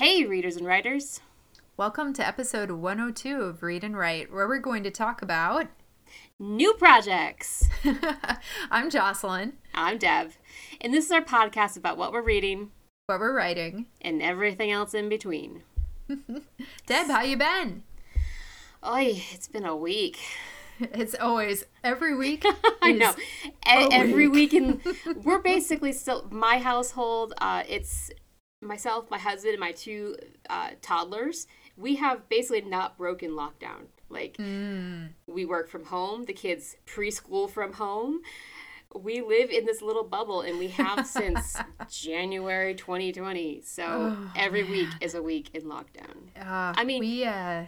Hey, readers and writers. Welcome to episode 102 of Read and Write, where we're going to talk about new projects. I'm Jocelyn. I'm Deb. And this is our podcast about what we're reading, what we're writing, and everything else in between. Deb, how you been? Oi, it's been a week. It's always every week. I know. Every week, and we're basically still my household. Uh, it's myself, my husband, and my two uh, toddlers. We have basically not broken lockdown. Like mm. we work from home. The kids preschool from home. We live in this little bubble, and we have since January 2020. So oh, every man. week is a week in lockdown. Uh, I mean, we. Uh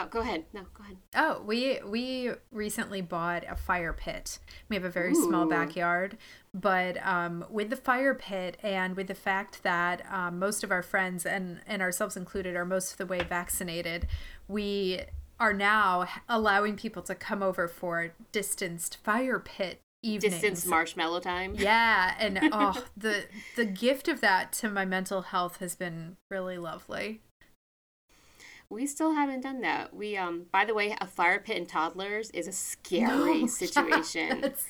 Oh, go ahead. No, go ahead. Oh, we we recently bought a fire pit. We have a very Ooh. small backyard, but um, with the fire pit and with the fact that um, most of our friends and and ourselves included are most of the way vaccinated, we are now allowing people to come over for distanced fire pit evenings. Distance marshmallow time. Yeah, and oh, the the gift of that to my mental health has been really lovely. We still haven't done that. We um by the way, a fire pit in toddlers is a scary no, situation. That's,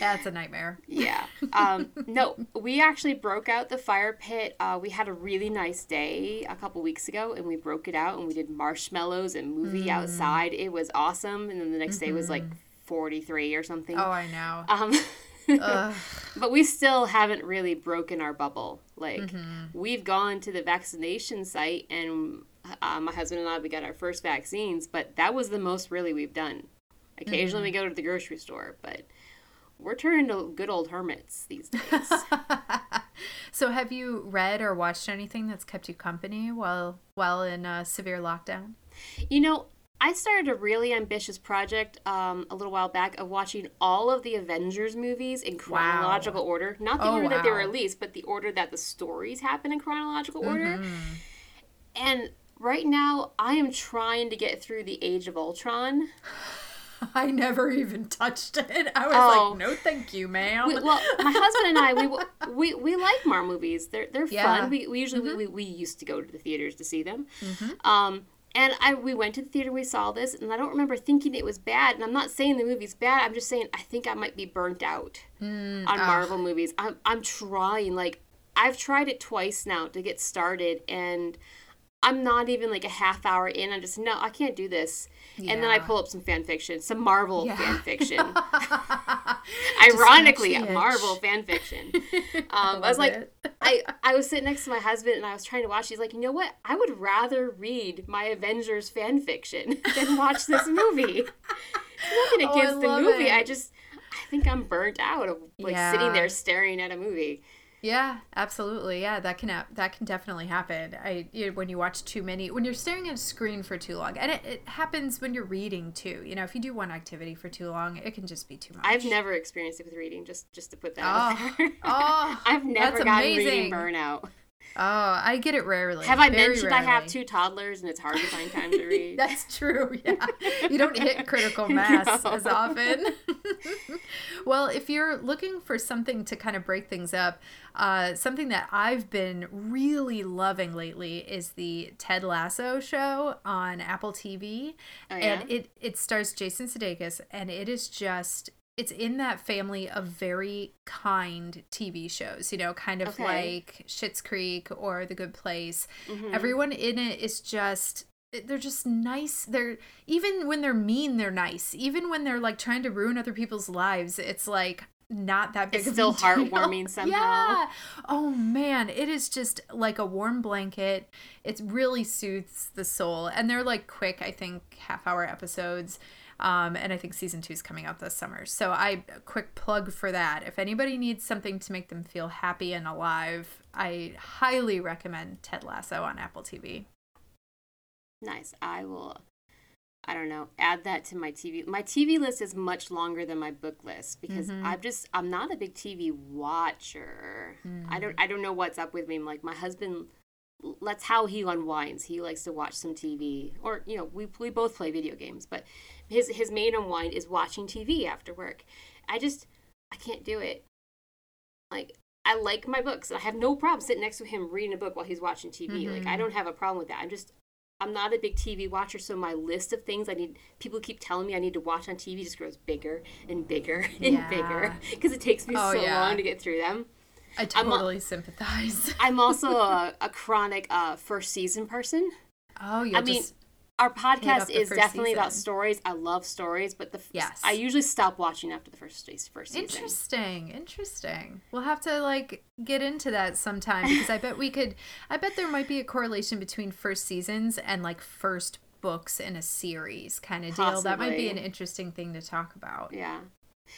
it's a nightmare. Yeah. Um no, we actually broke out the fire pit. Uh we had a really nice day a couple weeks ago and we broke it out and we did marshmallows and movie mm. outside. It was awesome and then the next mm-hmm. day was like mm-hmm. 43 or something. Oh, I know. Um but we still haven't really broken our bubble. Like mm-hmm. we've gone to the vaccination site and uh, my husband and I, we got our first vaccines, but that was the most really we've done. Occasionally mm-hmm. we go to the grocery store, but we're turning to good old hermits these days. so, have you read or watched anything that's kept you company while while in a severe lockdown? You know, I started a really ambitious project um, a little while back of watching all of the Avengers movies in chronological wow. order. Not the oh, order wow. that they were released, but the order that the stories happen in chronological order. Mm-hmm. And right now I am trying to get through the Age of Ultron. I never even touched it. I was oh. like, no, thank you, ma'am. We, well, my husband and I, we we, we like Marvel movies. They're they're yeah. fun. We, we usually mm-hmm. we, we used to go to the theaters to see them. Mm-hmm. Um, and I we went to the theater. We saw this, and I don't remember thinking it was bad. And I'm not saying the movie's bad. I'm just saying I think I might be burnt out mm, on Marvel movies. I'm I'm trying. Like I've tried it twice now to get started, and I'm not even like a half hour in. I'm just no, I can't do this. Yeah. And then I pull up some fan fiction, some Marvel yeah. fan fiction. Ironically, Marvel fan fiction. Um, I, I, was like, I I was sitting next to my husband and I was trying to watch. He's like, you know what? I would rather read my Avengers fan fiction than watch this movie. Nothing oh, against oh, the movie. It. I just I think I'm burnt out of like yeah. sitting there staring at a movie. Yeah, absolutely. Yeah, that can that can definitely happen. I you know, when you watch too many when you're staring at a screen for too long, and it, it happens when you're reading too. You know, if you do one activity for too long, it can just be too much. I've never experienced it with reading. Just just to put that oh, out ah. there. oh, I've never gotten amazing. reading burnout. Oh, I get it rarely. Have I mentioned rarely. I have two toddlers and it's hard to find time to read? That's true. Yeah. You don't hit critical mass no. as often. well, if you're looking for something to kind of break things up, uh, something that I've been really loving lately is the Ted Lasso show on Apple TV. Oh, yeah? And it, it stars Jason Sudeikis, and it is just it's in that family of very kind TV shows, you know, kind of okay. like Schitt's Creek or The Good Place. Mm-hmm. Everyone in it is just they're just nice. They're even when they're mean, they're nice. Even when they're like trying to ruin other people's lives, it's like not that big. It's still heartwarming somehow. Yeah. Oh man, it is just like a warm blanket. It really soothes the soul, and they're like quick. I think half hour episodes. Um, and I think season two is coming out this summer. So I quick plug for that. If anybody needs something to make them feel happy and alive, I highly recommend Ted Lasso on Apple TV. Nice. I will I don't know, add that to my TV. My TV list is much longer than my book list because mm-hmm. I'm just I'm not a big TV watcher. Mm. I don't I don't know what's up with me. Like my husband that's how he unwinds. He likes to watch some TV or you know, we we both play video games, but his his main unwind is watching TV after work. I just I can't do it. Like I like my books. I have no problem sitting next to him reading a book while he's watching TV. Mm-hmm. Like I mm-hmm. don't have a problem with that. I'm just I'm not a big TV watcher, so my list of things I need people keep telling me I need to watch on TV just grows bigger and bigger and yeah. bigger because it takes me oh, so yeah. long to get through them. I totally I'm, sympathize. I'm also a, a chronic uh, first season person. Oh, yeah. I mean, our podcast is definitely season. about stories. I love stories, but the yes. I usually stop watching after the first first season. Interesting, interesting. We'll have to like get into that sometime because I bet we could. I bet there might be a correlation between first seasons and like first books in a series kind of deal. That might be an interesting thing to talk about. Yeah.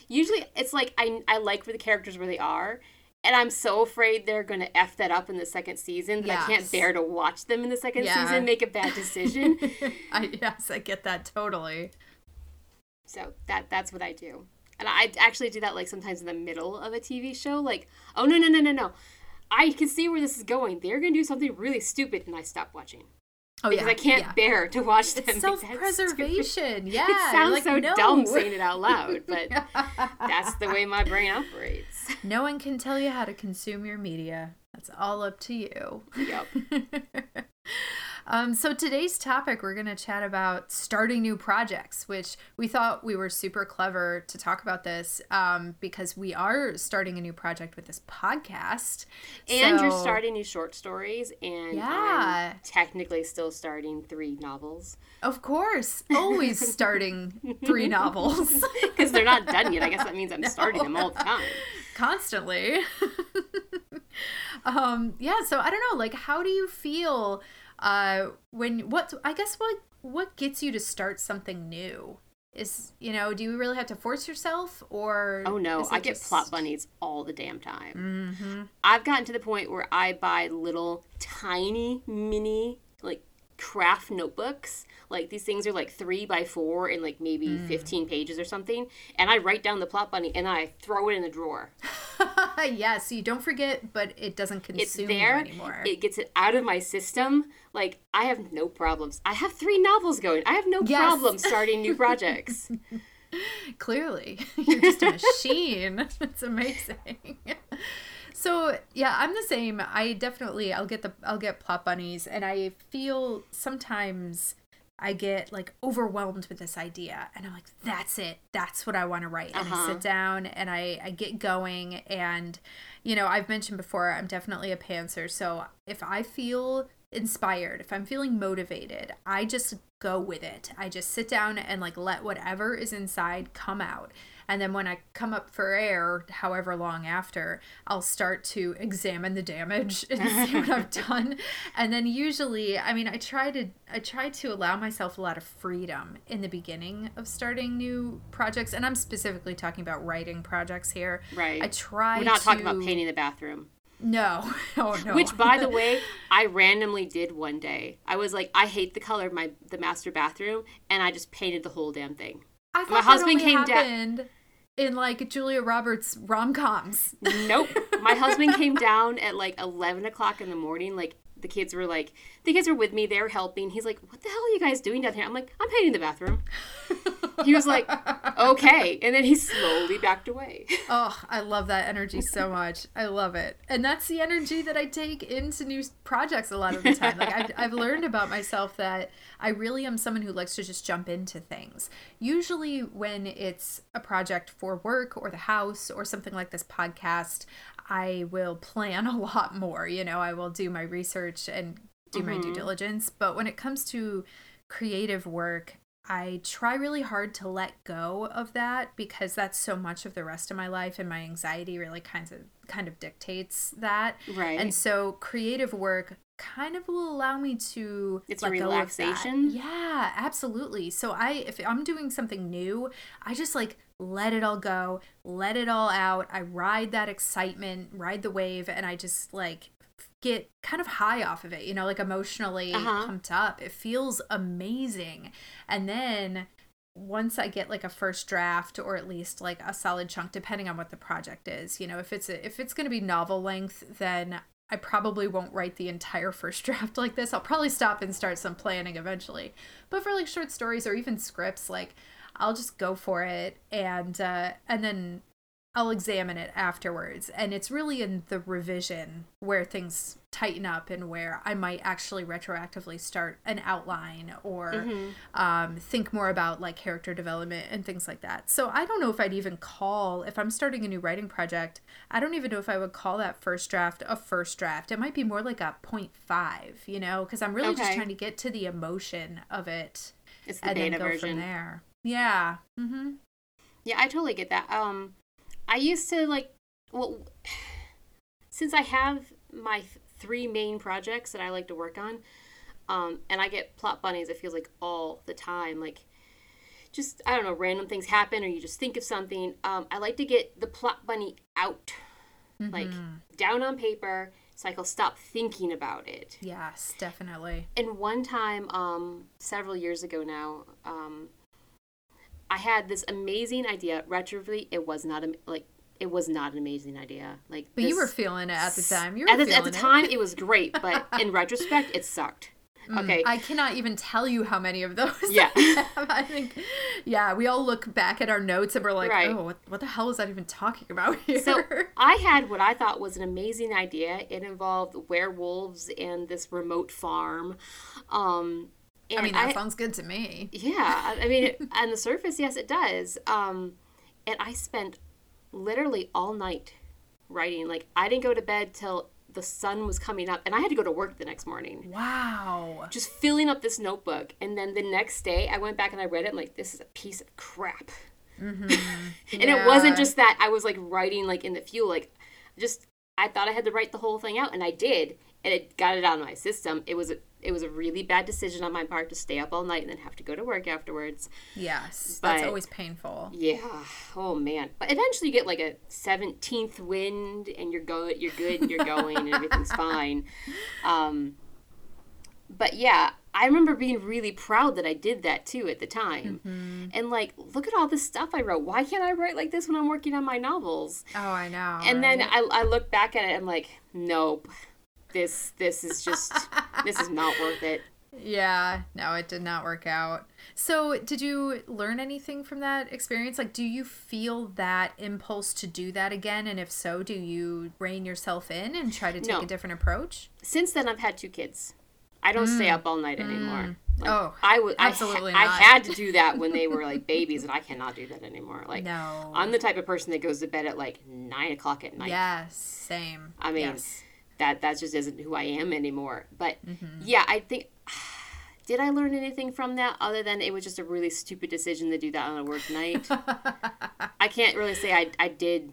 Usually, it's like I I like where the characters where they are, and I'm so afraid they're gonna f that up in the second season that yes. I can't bear to watch them in the second yeah. season make a bad decision. I, yes, I get that totally. So that that's what I do, and I actually do that like sometimes in the middle of a TV show. Like, oh no no no no no, I can see where this is going. They're gonna do something really stupid, and I stop watching. Oh because yeah, I can't yeah. bear to watch them. It's self-preservation. Yeah, it sounds like, so no. dumb saying it out loud, but that's the way my brain operates. No one can tell you how to consume your media. That's all up to you. Yep. Um, so today's topic, we're going to chat about starting new projects, which we thought we were super clever to talk about this um, because we are starting a new project with this podcast. And so, you're starting new short stories, and yeah. I'm technically still starting three novels. Of course, always starting three novels because they're not done yet. I guess that means I'm starting them all the time, constantly. um, yeah. So I don't know. Like, how do you feel? Uh when what i guess what what gets you to start something new is you know do you really have to force yourself or oh no i get plot bunnies all the damn time mm-hmm. i've gotten to the point where i buy little tiny mini like craft notebooks. Like these things are like three by four and like maybe mm. 15 pages or something. And i write down the plot bunny and i throw it in the drawer. Yeah so you don't forget but it doesn't consume it's there anymore. It gets it out of my system. Like i have no problems. I have three novels going. I have no yes. problem starting new projects. Clearly. You're just a machine. It's amazing so yeah, I'm the same. I definitely I'll get the I'll get plot bunnies, and I feel sometimes I get like overwhelmed with this idea, and I'm like, that's it. That's what I want to write. And uh-huh. I sit down and I I get going, and you know I've mentioned before I'm definitely a pantser. So if I feel inspired, if I'm feeling motivated, I just go with it. I just sit down and like let whatever is inside come out. And then when I come up for air, however long after, I'll start to examine the damage and see what I've done. And then usually, I mean, I try to I try to allow myself a lot of freedom in the beginning of starting new projects, and I'm specifically talking about writing projects here. Right. I try. We're not to... talking about painting the bathroom. No, oh no. Which, by the way, I randomly did one day. I was like, I hate the color of my the master bathroom, and I just painted the whole damn thing. I thought my husband came down in like Julia Roberts rom coms. Nope. My husband came down at like eleven o'clock in the morning. Like the kids were like, the kids were with me. They were helping. He's like, "What the hell are you guys doing down here?" I'm like, "I'm painting the bathroom." he was like, "Okay," and then he slowly backed away. oh, I love that energy so much. I love it, and that's the energy that I take into new projects a lot of the time. Like I've, I've learned about myself that I really am someone who likes to just jump into things. Usually, when it's a project for work or the house or something like this podcast, I will plan a lot more. You know, I will do my research and do mm-hmm. my due mm-hmm. diligence. But when it comes to creative work, I try really hard to let go of that because that's so much of the rest of my life and my anxiety really kind of kind of dictates that. Right. And so creative work kind of will allow me to it's a relaxation. Yeah, absolutely. So I if I'm doing something new, I just like let it all go, let it all out. I ride that excitement, ride the wave and I just like get kind of high off of it, you know, like emotionally uh-huh. pumped up. It feels amazing. And then once I get like a first draft or at least like a solid chunk depending on what the project is, you know, if it's a, if it's going to be novel length, then I probably won't write the entire first draft like this. I'll probably stop and start some planning eventually. But for like short stories or even scripts, like I'll just go for it and uh and then I'll examine it afterwards. And it's really in the revision where things tighten up and where I might actually retroactively start an outline or mm-hmm. um, think more about like character development and things like that. So I don't know if I'd even call, if I'm starting a new writing project, I don't even know if I would call that first draft a first draft. It might be more like a 0.5, you know, because I'm really okay. just trying to get to the emotion of it. It's the and beta then go version. from there. Yeah. Mm-hmm. Yeah, I totally get that. Um, I used to like, well, since I have my three main projects that I like to work on, um, and I get plot bunnies, it feels like all the time. Like, just, I don't know, random things happen or you just think of something. Um, I like to get the plot bunny out, mm-hmm. like down on paper so I can stop thinking about it. Yes, definitely. And one time, um, several years ago now, um, I had this amazing idea. Retroactively, it was not a, like it was not an amazing idea. Like, but you were feeling it at the time. You were at the, at the time, it. it was great, but in retrospect, it sucked. Mm, okay. I cannot even tell you how many of those. Yeah. I, I think, yeah, we all look back at our notes and we're like, right. oh, what, what the hell was that even talking about here? So I had what I thought was an amazing idea. It involved werewolves and this remote farm. Um, and I mean, that I, sounds good to me. Yeah. I mean, on the surface, yes, it does. Um, and I spent literally all night writing. Like, I didn't go to bed till the sun was coming up and I had to go to work the next morning. Wow. Just filling up this notebook. And then the next day I went back and I read it and like, this is a piece of crap. Mm-hmm. and yeah. it wasn't just that I was like writing like in the fuel, like just I thought I had to write the whole thing out and I did. And it got it out of my system. It was a, it was a really bad decision on my part to stay up all night and then have to go to work afterwards. Yes, but, that's always painful. Yeah. Oh man. But eventually you get like a seventeenth wind and you're good. You're good. And you're going and everything's fine. Um, but yeah, I remember being really proud that I did that too at the time. Mm-hmm. And like, look at all this stuff I wrote. Why can't I write like this when I'm working on my novels? Oh, I know. And right? then I, I look back at it. And I'm like, nope this this is just this is not worth it. Yeah, no, it did not work out. So, did you learn anything from that experience? Like, do you feel that impulse to do that again? And if so, do you rein yourself in and try to take no. a different approach? Since then, I've had two kids. I don't mm. stay up all night anymore. Mm. Like, oh, I would absolutely. I, ha- I, had to do that when they were like babies, and I cannot do that anymore. Like, no, I'm the type of person that goes to bed at like nine o'clock at night. Yes, same. I mean, yes that that just isn't who I am anymore. But mm-hmm. yeah, I think did I learn anything from that other than it was just a really stupid decision to do that on a work night? I can't really say I I did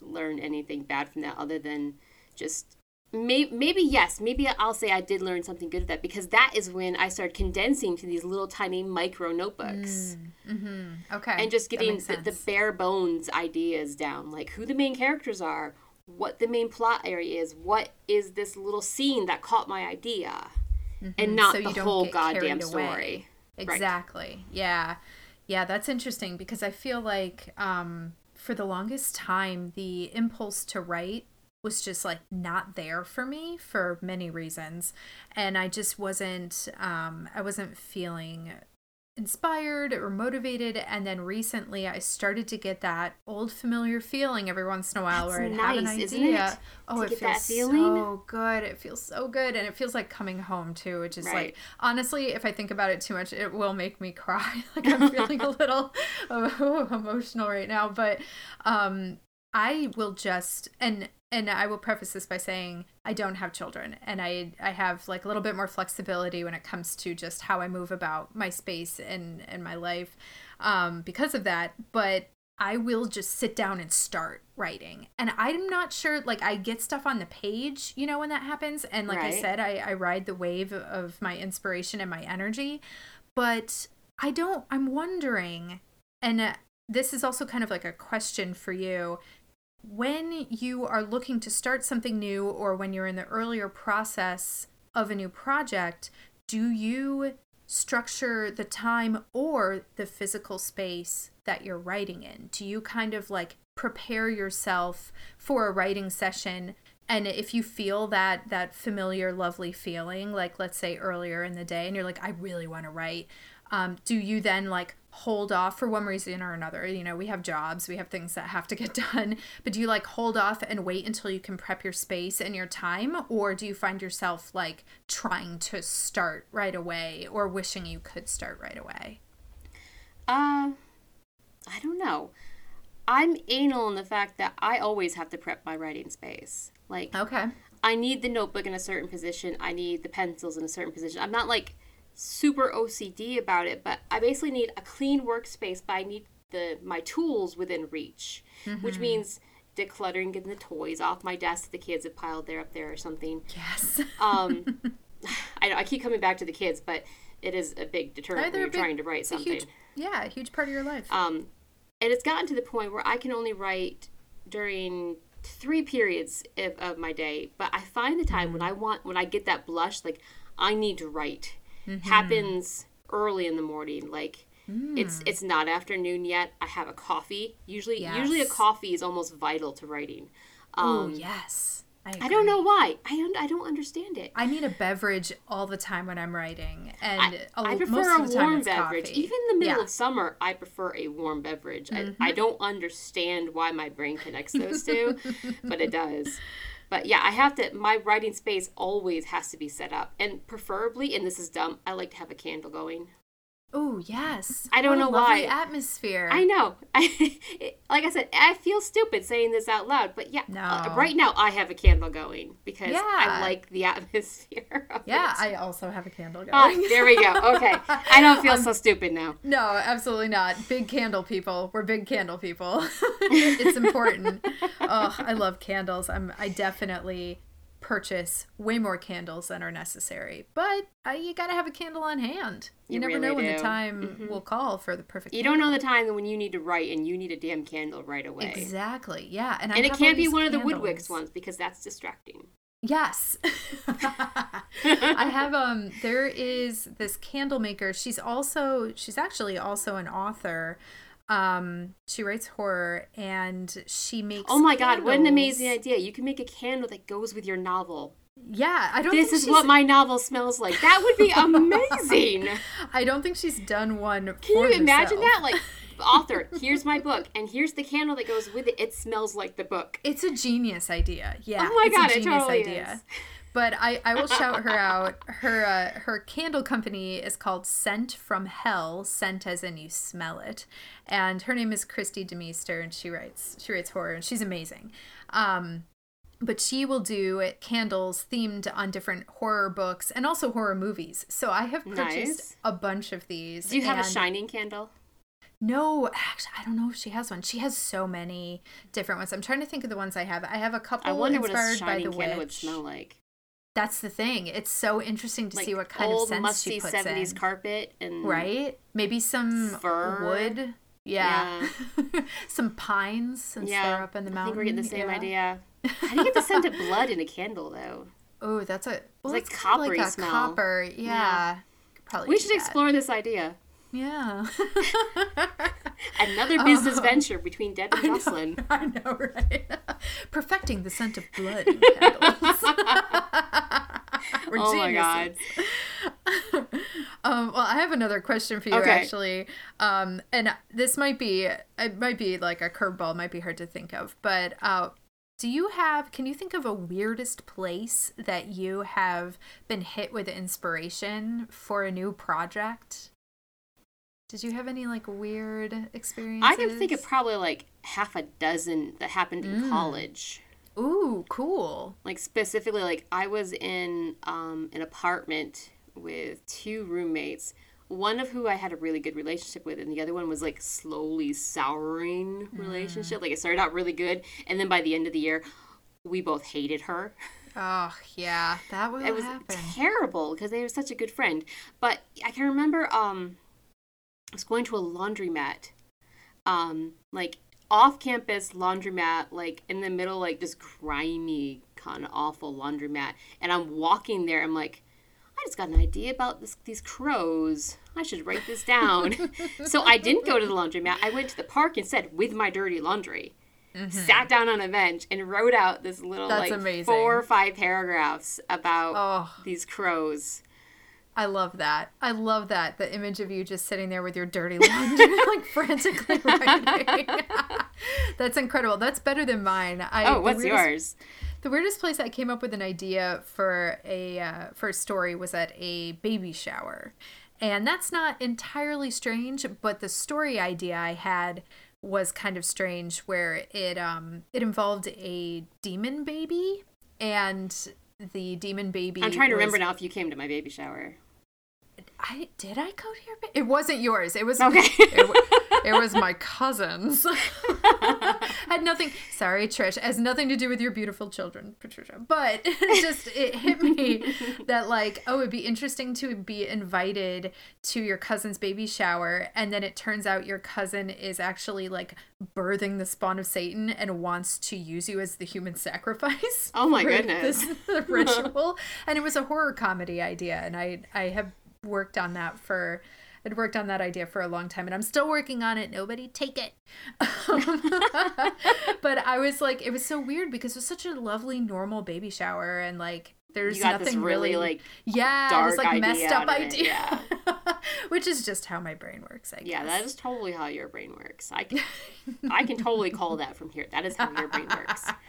learn anything bad from that other than just maybe, maybe yes maybe i'll say i did learn something good of that because that is when i started condensing to these little tiny micro notebooks mm, mm-hmm. okay and just getting the, the, bare bones ideas down like who the main characters are what the main plot area is. What is this little scene that caught my idea, mm-hmm. and not so the whole goddamn story. Exactly. Right. Yeah. Yeah, that's interesting because I feel like um, for the longest time, the impulse to write was just like not there for me for many reasons and i just wasn't um i wasn't feeling inspired or motivated and then recently I started to get that old familiar feeling every once in a while That's where I nice, have an idea. Oh, it feels so good. It feels so good and it feels like coming home too, which is right. like honestly, if I think about it too much, it will make me cry. like I'm feeling a little oh, emotional right now, but um I will just and and I will preface this by saying I don't have children and I I have like a little bit more flexibility when it comes to just how I move about my space and and my life um because of that but I will just sit down and start writing. And I'm not sure, like, I get stuff on the page, you know, when that happens. And like right. I said, I, I ride the wave of my inspiration and my energy. But I don't, I'm wondering, and uh, this is also kind of like a question for you when you are looking to start something new or when you're in the earlier process of a new project, do you structure the time or the physical space that you're writing in? Do you kind of like prepare yourself for a writing session and if you feel that that familiar lovely feeling like let's say earlier in the day and you're like i really want to write um, do you then like hold off for one reason or another you know we have jobs we have things that have to get done but do you like hold off and wait until you can prep your space and your time or do you find yourself like trying to start right away or wishing you could start right away uh i don't know I'm anal in the fact that I always have to prep my writing space. Like, okay, I need the notebook in a certain position. I need the pencils in a certain position. I'm not like super OCD about it, but I basically need a clean workspace. But I need the my tools within reach, mm-hmm. which means decluttering, getting the toys off my desk that the kids have piled there up there or something. Yes. um, I I keep coming back to the kids, but it is a big deterrent when you're big, trying to write something. Huge, yeah, a huge part of your life. Um, and it's gotten to the point where I can only write during three periods of, of my day. But I find the time when I want, when I get that blush, like I need to write, mm-hmm. happens early in the morning. Like mm. it's it's not afternoon yet. I have a coffee. Usually, yes. usually a coffee is almost vital to writing. Um, oh yes. I, I, don't know why. I un- I don't understand it. I need a beverage all the time when I'm writing, and I, a, I prefer a warm beverage. Coffee. Even in the middle yeah. of summer, I prefer a warm beverage. Mm-hmm. I, I don't understand why my brain connects those two, but it does. But yeah, I have to. My writing space always has to be set up, and preferably, and this is dumb. I like to have a candle going. Oh yes. I don't what know why. Atmosphere. I know. I like I said, I feel stupid saying this out loud, but yeah. No. Uh, right now, I have a candle going because yeah. I like the atmosphere. yeah, it. I also have a candle ah, going. Oh, there we go. Okay, I don't feel um, so stupid now. No, absolutely not. Big candle people. We're big candle people. it's important. oh, I love candles. I'm. I definitely purchase way more candles than are necessary. But uh, you got to have a candle on hand. You, you never really know when the time mm-hmm. will call for the perfect. You candle. don't know the time when you need to write and you need a damn candle right away. Exactly. Yeah, and, and it can't be one candles. of the Woodwicks ones because that's distracting. Yes. I have um there is this candle maker. She's also she's actually also an author um, she writes horror and she makes. Oh my candles. god! What an amazing idea! You can make a candle that goes with your novel. Yeah, I don't. This is what my novel smells like. That would be amazing. I don't think she's done one. Can you imagine herself. that? Like, author, here's my book, and here's the candle that goes with it. It smells like the book. It's a genius idea. Yeah. Oh my god! it totally idea. Is. But I, I will shout her out. Her uh, her candle company is called Scent from Hell. Scent as in you smell it, and her name is Christy Demeester, and she writes she writes horror, and she's amazing. Um, but she will do candles themed on different horror books and also horror movies. So I have purchased nice. a bunch of these. Do you have a shining candle? No, actually, I don't know if she has one. She has so many different ones. I'm trying to think of the ones I have. I have a couple I wonder inspired what a shining by the candle witch. would smell like. That's the thing. It's so interesting to like see what kind of musty she puts 70s in. carpet and right. Maybe some fur. wood. Yeah. yeah. some pines since yeah. they're up in the mountains. I think we're getting the same yeah. idea. How do you get the scent of blood in a candle though? Oh, that's a well, it's like coppery like smell. Copper, yeah. yeah. Probably. We should that. explore this idea. Yeah. Another business oh, venture between Deb and Jocelyn. I know, I know right? Perfecting the scent of blood in candles. oh my god. um, well, I have another question for you okay. actually, um, and this might be it might be like a curveball, might be hard to think of, but uh, do you have can you think of a weirdest place that you have been hit with inspiration for a new project? Did you have any like weird experiences? I can think of probably like half a dozen that happened in mm. college. Ooh, cool. Like specifically like I was in um, an apartment with two roommates, one of who I had a really good relationship with and the other one was like slowly souring mm. relationship. Like it started out really good and then by the end of the year we both hated her. Oh yeah, that would it was happen. terrible because they were such a good friend. But I can remember um was going to a laundromat, um, like off campus laundromat, like in the middle, like this grimy, kind of awful laundromat. And I'm walking there, I'm like, I just got an idea about this, these crows. I should write this down. so I didn't go to the laundromat. I went to the park instead with my dirty laundry. mm-hmm. sat down on a bench and wrote out this little That's like amazing. four or five paragraphs about oh. these crows. I love that. I love that. The image of you just sitting there with your dirty laundry, like frantically writing. That's incredible. That's better than mine. I, oh, what's weirdest, yours? The weirdest place I came up with an idea for a uh, for a story was at a baby shower, and that's not entirely strange. But the story idea I had was kind of strange, where it um it involved a demon baby and the demon baby. I'm trying to was... remember now if you came to my baby shower. I did I go to your It wasn't yours. It was okay. it, it was my cousin's. Had nothing. Sorry, Trish. Has nothing to do with your beautiful children, Patricia. But just it hit me that like, oh, it'd be interesting to be invited to your cousin's baby shower, and then it turns out your cousin is actually like birthing the spawn of Satan and wants to use you as the human sacrifice. Oh my goodness! This ritual, and it was a horror comedy idea, and I I have worked on that for I'd worked on that idea for a long time and I'm still working on it. Nobody take it. but I was like, it was so weird because it was such a lovely, normal baby shower and like there's nothing really, really, like yeah, dark like messed up idea. Yeah. Which is just how my brain works, I guess. Yeah, that is totally how your brain works. I can I can totally call that from here. That is how your brain works.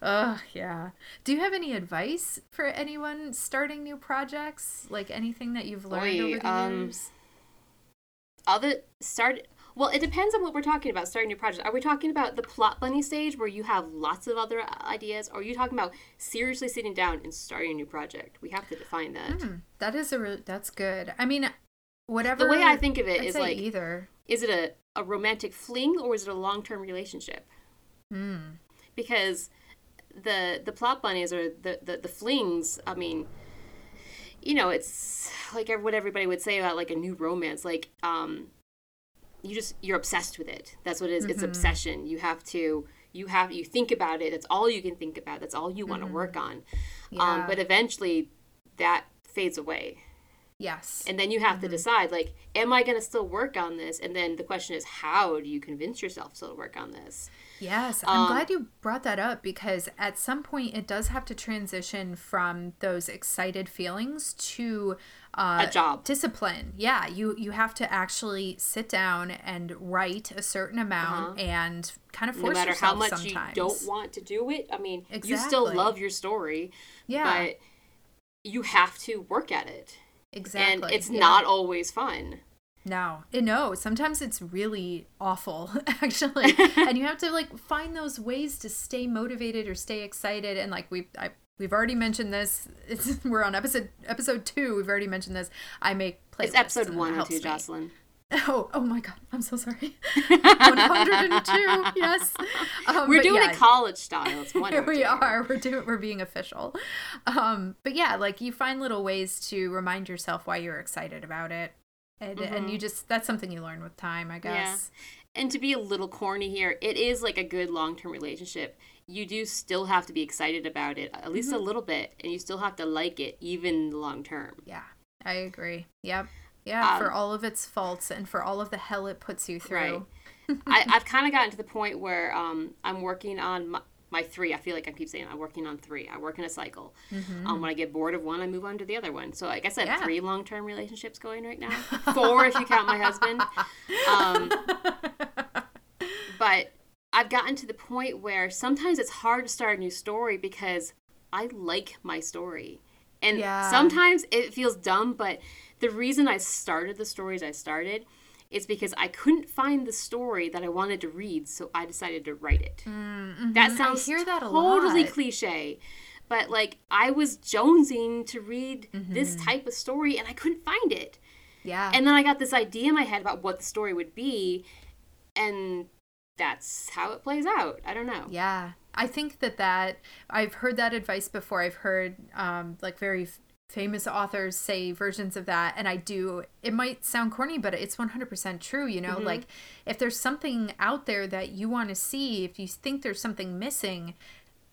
Oh, yeah. Do you have any advice for anyone starting new projects? Like anything that you've learned Boy, over the um, years? Other start well, it depends on what we're talking about starting a new projects. Are we talking about the plot bunny stage where you have lots of other ideas, or are you talking about seriously sitting down and starting a new project? We have to define that. Mm, that is a re- that's good. I mean, whatever. The way I think of it I'd is like either. Is it a, a romantic fling or is it a long term relationship? Hmm. Because the the plot bunnies or the, the the flings i mean you know it's like what everybody would say about like a new romance like um you just you're obsessed with it that's what it is. Mm-hmm. it's obsession you have to you have you think about it that's all you can think about that's all you want to mm-hmm. work on um, yeah. um but eventually that fades away Yes. And then you have mm-hmm. to decide like am I going to still work on this? And then the question is how do you convince yourself to work on this? Yes, I'm um, glad you brought that up because at some point it does have to transition from those excited feelings to uh, a job discipline. Yeah, you you have to actually sit down and write a certain amount uh-huh. and kind of force no matter how much sometimes. you don't want to do it. I mean, exactly. you still love your story, yeah, but you have to work at it. Exactly. And it's yeah. not always fun. No, no. Sometimes it's really awful, actually, and you have to like find those ways to stay motivated or stay excited. And like we, I, we've already mentioned this. It's, we're on episode episode two. We've already mentioned this. I make playlists. It's episode one or two, Jocelyn. Oh, oh my God! I'm so sorry. 102. yes. Um, we're doing yeah, a college style. It's. Here we are. We're doing. We're being official. Um, but yeah, like you find little ways to remind yourself why you're excited about it, and mm-hmm. and you just that's something you learn with time, I guess. Yeah. And to be a little corny here, it is like a good long term relationship. You do still have to be excited about it, at least mm-hmm. a little bit, and you still have to like it, even long term. Yeah, I agree. Yep. Yeah, um, for all of its faults and for all of the hell it puts you through. Right. I, have kind of gotten to the point where um, I'm working on my, my, three. I feel like I keep saying I'm working on three. I work in a cycle. Mm-hmm. Um, when I get bored of one, I move on to the other one. So I guess I have yeah. three long term relationships going right now. Four if you count my husband. Um, but I've gotten to the point where sometimes it's hard to start a new story because I like my story. And yeah. sometimes it feels dumb, but the reason I started the stories I started is because I couldn't find the story that I wanted to read, so I decided to write it. Mm-hmm. That sounds I hear that totally lot. cliche, but like I was jonesing to read mm-hmm. this type of story and I couldn't find it. Yeah. And then I got this idea in my head about what the story would be, and that's how it plays out. I don't know. Yeah. I think that that I've heard that advice before. I've heard um, like very famous authors say versions of that and i do it might sound corny but it's 100% true you know mm-hmm. like if there's something out there that you want to see if you think there's something missing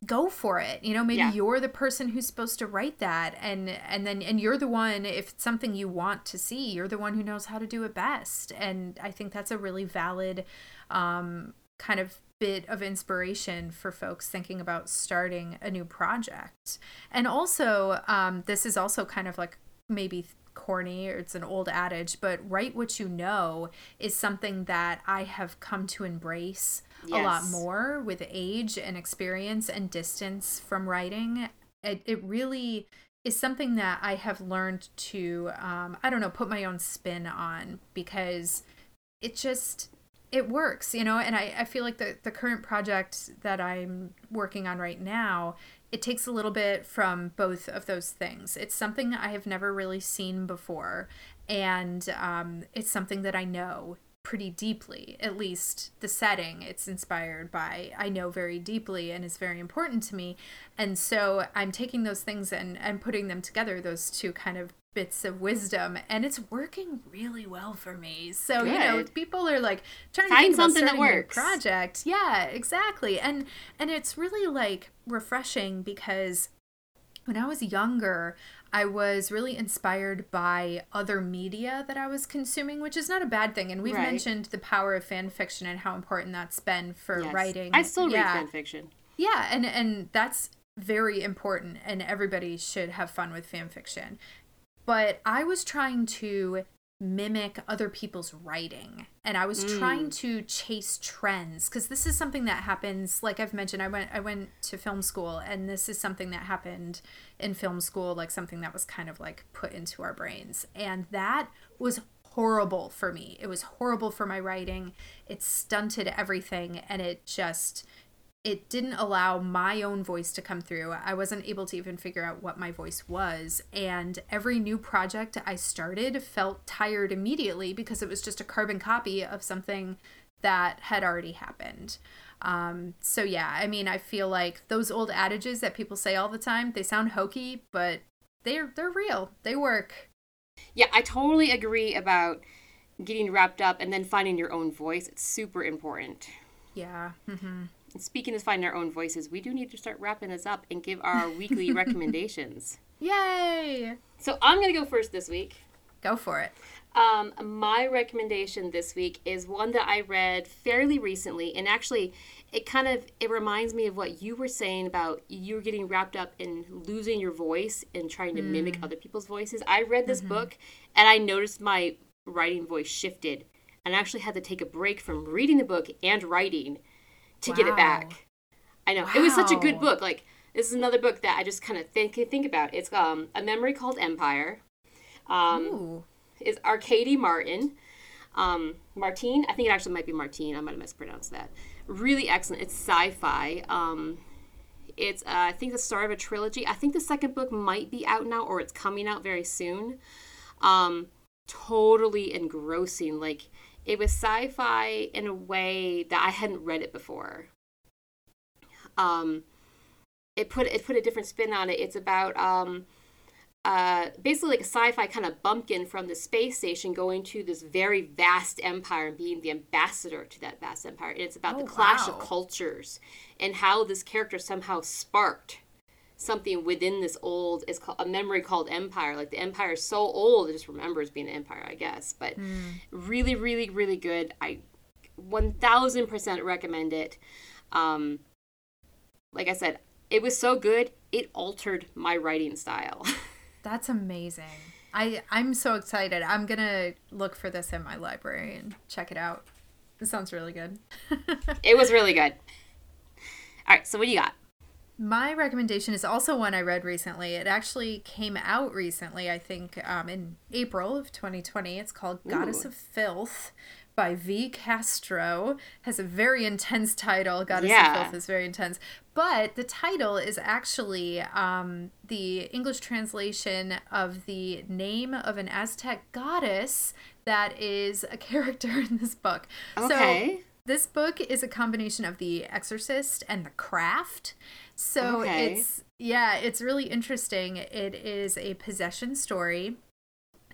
go for it you know maybe yeah. you're the person who's supposed to write that and and then and you're the one if it's something you want to see you're the one who knows how to do it best and i think that's a really valid um kind of bit of inspiration for folks thinking about starting a new project. And also, um, this is also kind of like maybe corny or it's an old adage, but write what you know is something that I have come to embrace yes. a lot more with age and experience and distance from writing. It, it really is something that I have learned to, um, I don't know, put my own spin on because it just it works, you know, and I, I feel like the, the current project that I'm working on right now, it takes a little bit from both of those things. It's something I have never really seen before, and um, it's something that I know pretty deeply, at least the setting it's inspired by, I know very deeply and is very important to me. And so I'm taking those things and, and putting them together, those two kind of bits of wisdom and it's working really well for me so Good. you know people are like trying Find to think something that works project yeah exactly and and it's really like refreshing because when i was younger i was really inspired by other media that i was consuming which is not a bad thing and we've right. mentioned the power of fan fiction and how important that's been for yes. writing i still yeah. read fan fiction yeah and and that's very important and everybody should have fun with fan fiction but I was trying to mimic other people's writing and I was mm. trying to chase trends because this is something that happens like I've mentioned I went I went to film school and this is something that happened in film school like something that was kind of like put into our brains and that was horrible for me it was horrible for my writing it stunted everything and it just it didn't allow my own voice to come through. I wasn't able to even figure out what my voice was. And every new project I started felt tired immediately because it was just a carbon copy of something that had already happened. Um, so, yeah, I mean, I feel like those old adages that people say all the time, they sound hokey, but they're, they're real, they work. Yeah, I totally agree about getting wrapped up and then finding your own voice. It's super important. Yeah. Mm-hmm. Speaking of finding our own voices, we do need to start wrapping this up and give our weekly recommendations. Yay! So I'm going to go first this week. Go for it. Um, my recommendation this week is one that I read fairly recently, and actually, it kind of it reminds me of what you were saying about you were getting wrapped up in losing your voice and trying to mm. mimic other people's voices. I read this mm-hmm. book, and I noticed my writing voice shifted, and I actually had to take a break from reading the book and writing to wow. get it back. I know wow. it was such a good book. Like this is another book that I just kind of think think about. It's um a memory called Empire. Um, Ooh. is Arkady Martin. Um, Martine, I think it actually might be Martine. I might have mispronounced that. Really excellent. It's sci-fi. Um, it's uh, I think the start of a trilogy. I think the second book might be out now, or it's coming out very soon. Um, totally engrossing. Like it was sci-fi in a way that I hadn't read it before. Um, it put it put a different spin on it. It's about um, uh, basically like a sci-fi kind of bumpkin from the space station going to this very vast empire and being the ambassador to that vast empire. And it's about oh, the clash wow. of cultures and how this character somehow sparked something within this old is called a memory called empire. Like the empire is so old it just remembers being an empire i guess. But mm. really really really good. I 1000% recommend it. Um like i said it was so good it altered my writing style. That's amazing. I i'm so excited. I'm gonna look for this in my library and check it out. It sounds really good. It was really good. All right so what do you got my recommendation is also one I read recently. It actually came out recently, I think, um, in April of 2020. It's called Ooh. Goddess of Filth by V. Castro. Has a very intense title. Goddess yeah. of Filth is very intense. But the title is actually um, the English translation of the name of an Aztec goddess that is a character in this book. Okay. So this book is a combination of The Exorcist and The Craft. So okay. it's yeah, it's really interesting. It is a possession story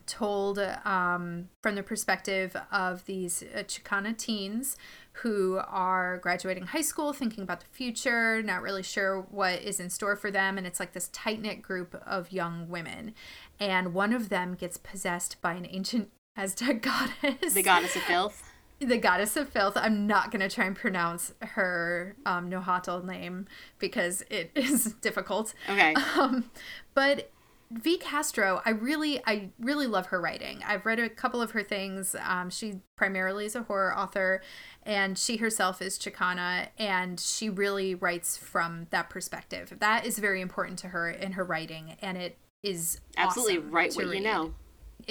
told um, from the perspective of these uh, Chicana teens who are graduating high school, thinking about the future, not really sure what is in store for them. And it's like this tight knit group of young women. And one of them gets possessed by an ancient Aztec goddess. The goddess of filth? The goddess of filth. I'm not going to try and pronounce her um, Nahuatl name because it is difficult. Okay. Um, but V. Castro, I really, I really love her writing. I've read a couple of her things. Um, she primarily is a horror author, and she herself is Chicana, and she really writes from that perspective. That is very important to her in her writing, and it is absolutely awesome right what read. you know.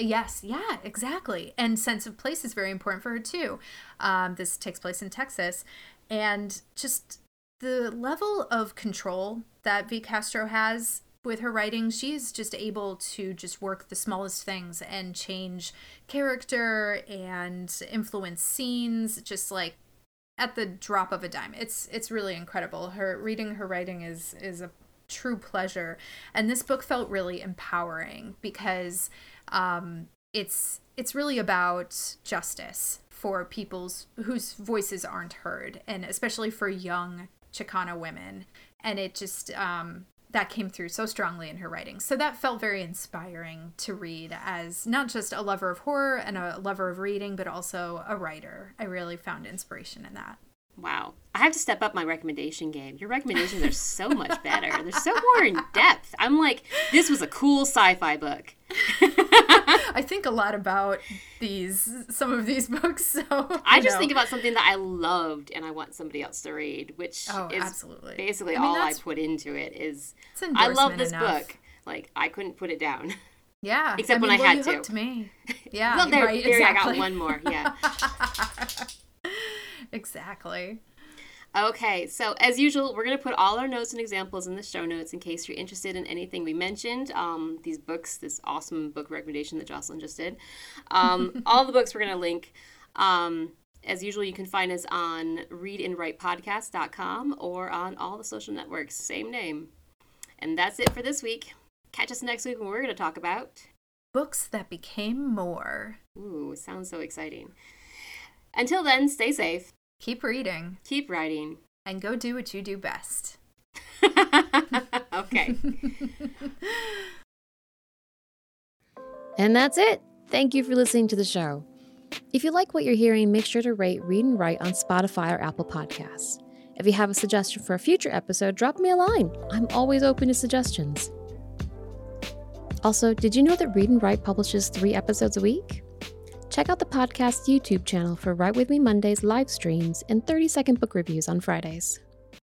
Yes, yeah, exactly. And sense of place is very important for her too. Um, this takes place in Texas, and just the level of control that V. Castro has with her writing, she is just able to just work the smallest things and change character and influence scenes just like at the drop of a dime. It's it's really incredible. Her reading her writing is is a true pleasure. And this book felt really empowering because um, it's it's really about justice for people's whose voices aren't heard, and especially for young Chicana women. And it just um, that came through so strongly in her writing. So that felt very inspiring to read as not just a lover of horror and a lover of reading, but also a writer. I really found inspiration in that. Wow. I have to step up my recommendation game. Your recommendations are so much better. They're so more in depth. I'm like, this was a cool sci fi book. I think a lot about these, some of these books. So I just know. think about something that I loved and I want somebody else to read, which oh, is absolutely. basically I mean, all I put into it. Is I love this enough. book. Like I couldn't put it down. Yeah, except I mean, when I had to. Me. Yeah, well, there, right, there exactly. I got one more. Yeah. exactly. Okay, so as usual, we're going to put all our notes and examples in the show notes in case you're interested in anything we mentioned. Um, these books, this awesome book recommendation that Jocelyn just did. Um, all the books we're going to link. Um, as usual, you can find us on readandwritepodcast.com or on all the social networks, same name. And that's it for this week. Catch us next week when we're going to talk about books that became more. Ooh, sounds so exciting. Until then, stay safe. Keep reading. Keep writing. And go do what you do best. okay. and that's it. Thank you for listening to the show. If you like what you're hearing, make sure to rate Read and Write on Spotify or Apple Podcasts. If you have a suggestion for a future episode, drop me a line. I'm always open to suggestions. Also, did you know that Read and Write publishes three episodes a week? Check out the podcast's YouTube channel for Write With Me Mondays live streams and 30 second book reviews on Fridays.